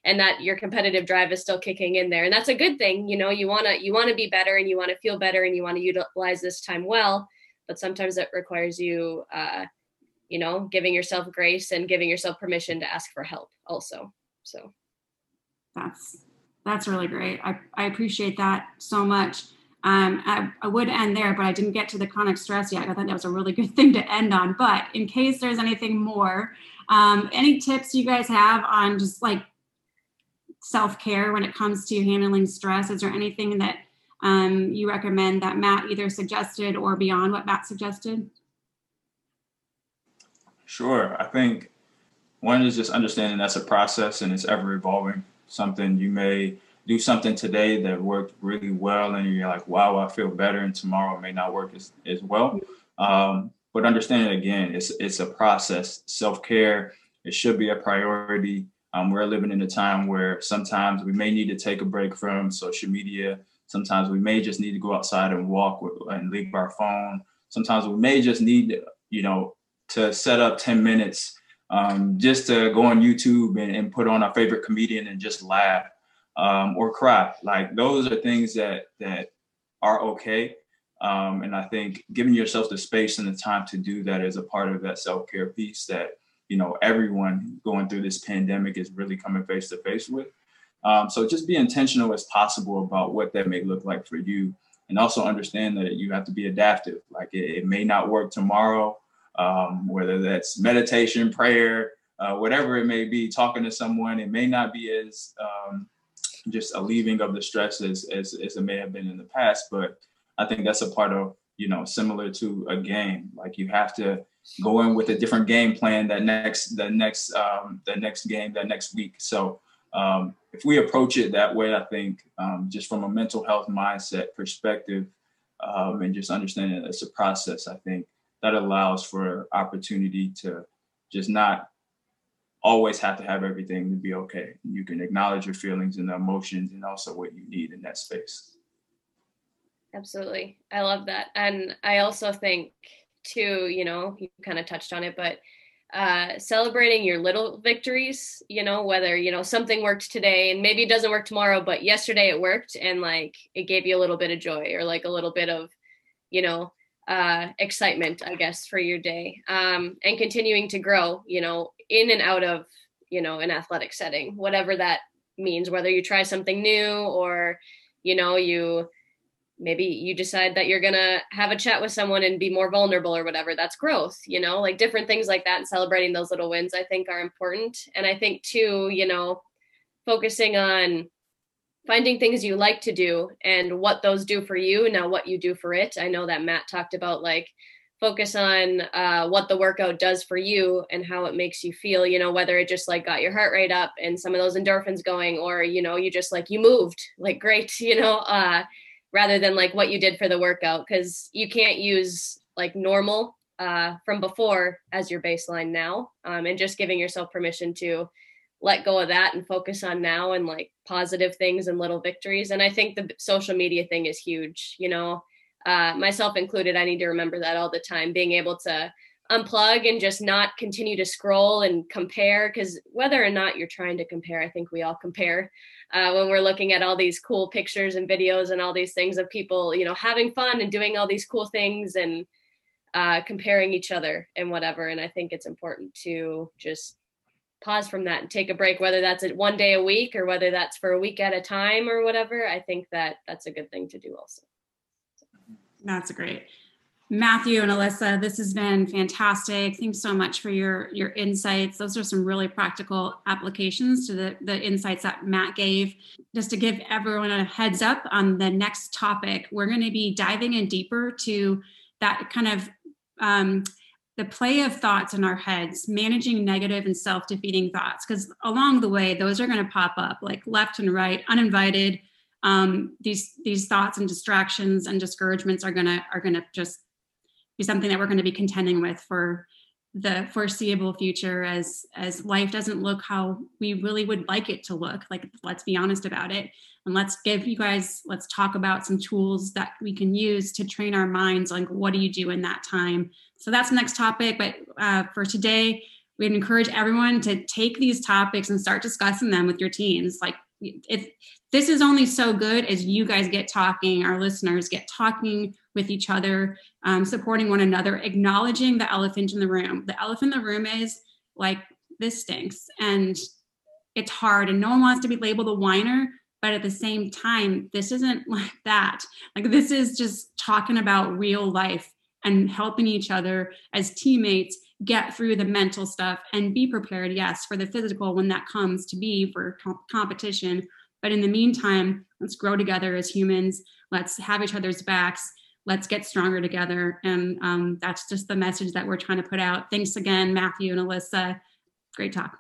and that your competitive drive is still kicking in there and that's a good thing you know you want to you want to be better and you want to feel better and you want to utilize this time well but sometimes it requires you uh you know giving yourself grace and giving yourself permission to ask for help also so that's that's really great i, I appreciate that so much um, I, I, would end there, but I didn't get to the chronic stress yet. I thought that was a really good thing to end on. But in case there's anything more, um, any tips you guys have on just like self care when it comes to handling stress? Is there anything that um, you recommend that Matt either suggested or beyond what Matt suggested? Sure. I think one is just understanding that's a process and it's ever evolving. Something you may do something today that worked really well and you're like, wow, I feel better, and tomorrow may not work as, as well. Um, but understanding again, it's it's a process. Self care, it should be a priority. Um, we're living in a time where sometimes we may need to take a break from social media. Sometimes we may just need to go outside and walk with, and leave our phone. Sometimes we may just need, you know, to set up 10 minutes um, just to go on YouTube and, and, put on our favorite comedian and just laugh um, or cry. Like those are things that that are okay. Um, and I think giving yourself the space and the time to do that is a part of that self care piece that you know everyone going through this pandemic is really coming face to face with. Um, so just be intentional as possible about what that may look like for you, and also understand that you have to be adaptive. Like it, it may not work tomorrow, um, whether that's meditation, prayer, uh, whatever it may be. Talking to someone, it may not be as um, just a leaving of the stress as, as as it may have been in the past, but I think that's a part of you know similar to a game. Like you have to go in with a different game plan that next the next um, the next game that next week. So um, if we approach it that way, I think um, just from a mental health mindset perspective um, and just understanding it's a process, I think that allows for opportunity to just not always have to have everything to be okay. You can acknowledge your feelings and the emotions and also what you need in that space. Absolutely. I love that. And I also think, too, you know, you kind of touched on it, but uh, celebrating your little victories, you know, whether, you know, something worked today and maybe it doesn't work tomorrow, but yesterday it worked and like it gave you a little bit of joy or like a little bit of, you know, uh, excitement, I guess, for your day. Um, and continuing to grow, you know, in and out of, you know, an athletic setting, whatever that means, whether you try something new or, you know, you, maybe you decide that you're going to have a chat with someone and be more vulnerable or whatever that's growth you know? Like different things like that and celebrating those little wins i think are important. And i think too you know focusing on finding things you like to do and what those do for you now what you do for it. I know that matt talked about like focus on uh, what the workout does for you and how it makes you feel you know whether it just like got your heart rate up and some of those endorphins going or you know you just like you moved like great you know? Uh rather than like what you did for the workout because you can't use like normal uh, from before as your baseline now um, and just giving yourself permission to let go of that and focus on now and like positive things and little victories. And i think the social media thing is huge you know? Uh, myself included i need to remember that all the time being able to unplug and just not continue to scroll and compare because whether or not you're trying to compare i think we all compare uh, when we're looking at all these cool pictures and videos and all these things of people you know having fun and doing all these cool things and uh, comparing each other and whatever. And i think it's important to just pause from that and take a break whether that's one day a week or whether that's for a week at a time or whatever. I think that that's a good thing to do also. That's great Matthew and Alyssa, this has been fantastic. Thanks so much for your your insights. Those are some really practical applications to the, the insights that Matt gave. Just to give everyone a heads up on the next topic, we're going to be diving in deeper to that kind of um, the play of thoughts in our heads, managing negative and self-defeating thoughts. Because along the way, those are going to pop up like left and right, uninvited. Um, these these thoughts and distractions and discouragements are gonna are gonna just be something that we're going to be contending with for the foreseeable future as as life doesn't look how we really would like it to look. Like let's be honest about it. And let's give you guys let's talk about some tools that we can use to train our minds like what do you do in that time? So that's the next topic but uh, for today we'd encourage everyone to take these topics and start discussing them with your teams like if this is only so good as you guys get talking our listeners get talking with each other, um, supporting one another, acknowledging the elephant in the room. The elephant in the room is like, this stinks and it's hard, and no one wants to be labeled a whiner. But at the same time, this isn't like that. Like, this is just talking about real life and helping each other as teammates get through the mental stuff and be prepared, yes, for the physical when that comes to be for competition. But in the meantime, let's grow together as humans. Let's have each other's backs let's get stronger together. And um, that's just the message that we're trying to put out. Thanks again, Matthew and Alyssa. Great talk.